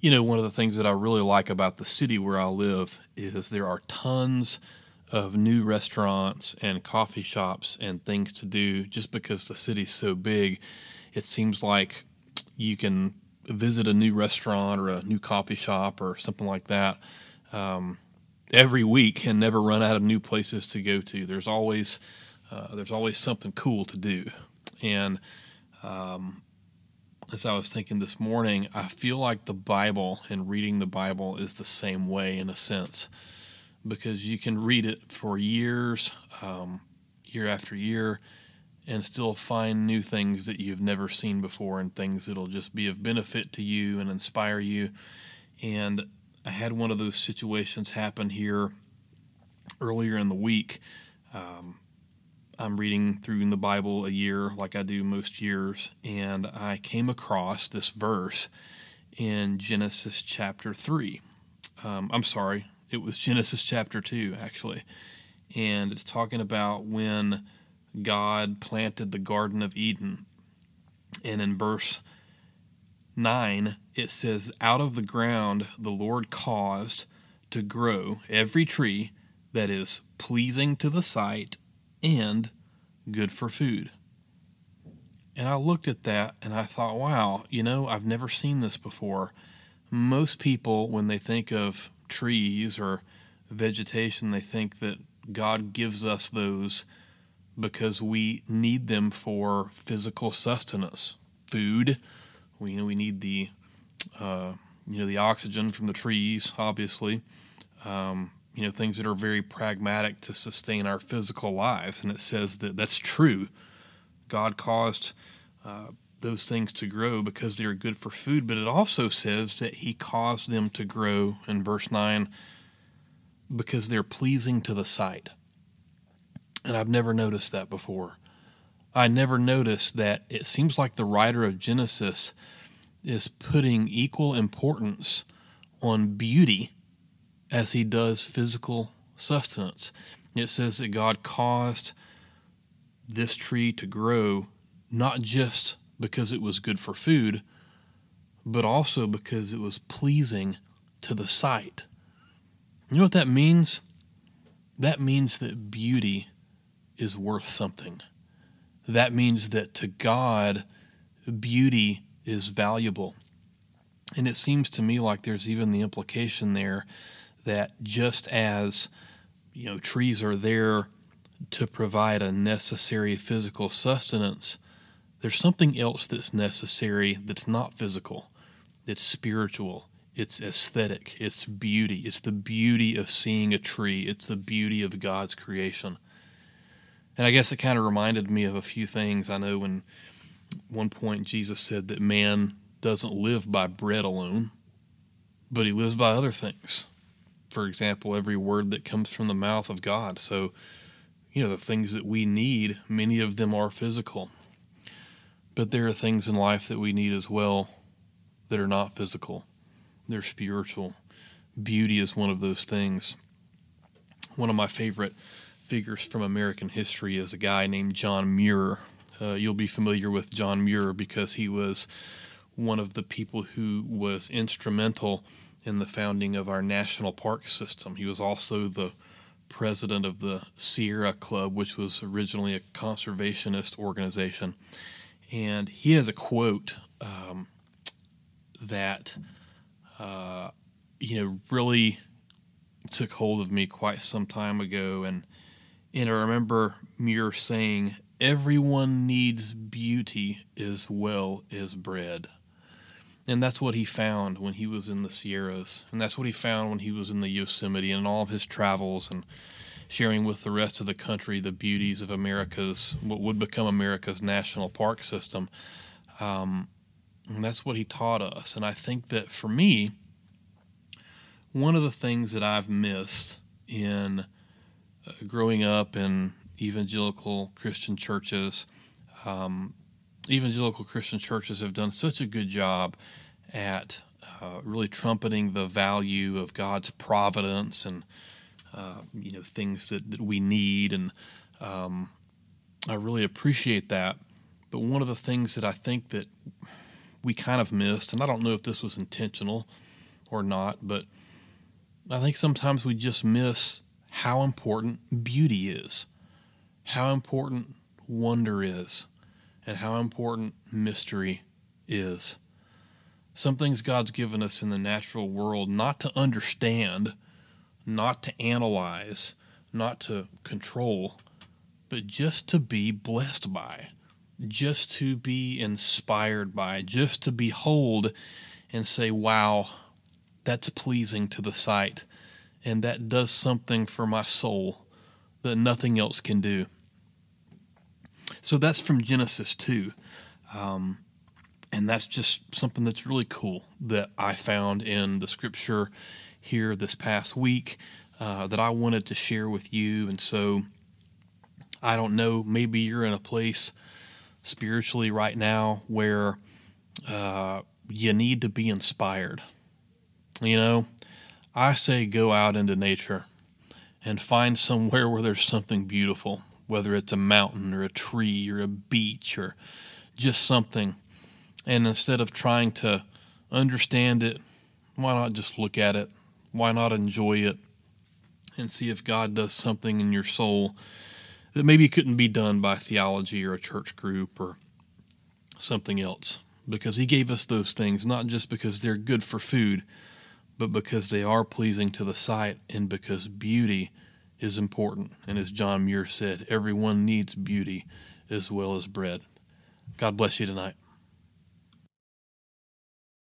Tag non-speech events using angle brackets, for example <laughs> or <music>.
You know, one of the things that I really like about the city where I live is there are tons of new restaurants and coffee shops and things to do just because the city's so big. It seems like you can visit a new restaurant or a new coffee shop or something like that um, every week and never run out of new places to go to. There's always uh, there's always something cool to do, and um, as I was thinking this morning, I feel like the Bible and reading the Bible is the same way in a sense because you can read it for years, um, year after year, and still find new things that you've never seen before and things that'll just be of benefit to you and inspire you. And I had one of those situations happen here earlier in the week. Um, I'm reading through in the Bible a year, like I do most years, and I came across this verse in Genesis chapter 3. Um, I'm sorry, it was Genesis chapter 2, actually. And it's talking about when God planted the Garden of Eden. And in verse 9, it says, Out of the ground the Lord caused to grow every tree that is pleasing to the sight and good for food. And I looked at that and I thought, wow, you know, I've never seen this before. Most people, when they think of trees or vegetation, they think that God gives us those because we need them for physical sustenance, food. We you know we need the uh, you know the oxygen from the trees, obviously. Um, you know things that are very pragmatic to sustain our physical lives. And it says that that's true. God caused uh, those things to grow because they're good for food but it also says that he caused them to grow in verse 9 because they're pleasing to the sight. And i've never noticed that before. I never noticed that it seems like the writer of genesis is putting equal importance on beauty as he does physical sustenance. It says that God caused this tree to grow not just because it was good for food, but also because it was pleasing to the sight. You know what that means? That means that beauty is worth something. That means that to God, beauty is valuable. And it seems to me like there's even the implication there that just as you know trees are there to provide a necessary physical sustenance, there's something else that's necessary that's not physical. It's spiritual. It's aesthetic. It's beauty. It's the beauty of seeing a tree. It's the beauty of God's creation. And I guess it kind of reminded me of a few things. I know when one point Jesus said that man doesn't live by bread alone, but he lives by other things for example, every word that comes from the mouth of God. So, you know, the things that we need, many of them are physical. But there are things in life that we need as well that are not physical, they're spiritual. Beauty is one of those things. One of my favorite figures from American history is a guy named John Muir. Uh, you'll be familiar with John Muir because he was one of the people who was instrumental in the founding of our national park system. He was also the president of the Sierra Club, which was originally a conservationist organization. And he has a quote um, that, uh, you know, really took hold of me quite some time ago. And, and I remember Muir saying, Everyone needs beauty as well as bread. And that's what he found when he was in the Sierras. And that's what he found when he was in the Yosemite and in all of his travels and sharing with the rest of the country the beauties of America's, what would become America's national park system. Um, and that's what he taught us. And I think that for me, one of the things that I've missed in uh, growing up in evangelical Christian churches um, evangelical Christian churches have done such a good job at uh, really trumpeting the value of God's providence and uh, you know things that, that we need, and um, I really appreciate that. But one of the things that I think that we kind of missed, and I don't know if this was intentional or not, but I think sometimes we just miss how important beauty is, how important wonder is, and how important mystery is. Some things God's given us in the natural world not to understand, not to analyze, not to control, but just to be blessed by, just to be inspired by, just to behold and say, wow, that's pleasing to the sight. And that does something for my soul that nothing else can do. So that's from Genesis 2. Um, and that's just something that's really cool that I found in the scripture here this past week uh, that I wanted to share with you. And so I don't know, maybe you're in a place spiritually right now where uh, you need to be inspired. You know, I say go out into nature and find somewhere <laughs> where there's something beautiful, whether it's a mountain or a tree or a beach or just something. And instead of trying to understand it, why not just look at it? Why not enjoy it and see if God does something in your soul that maybe couldn't be done by theology or a church group or something else? Because He gave us those things not just because they're good for food, but because they are pleasing to the sight and because beauty is important. And as John Muir said, everyone needs beauty as well as bread. God bless you tonight.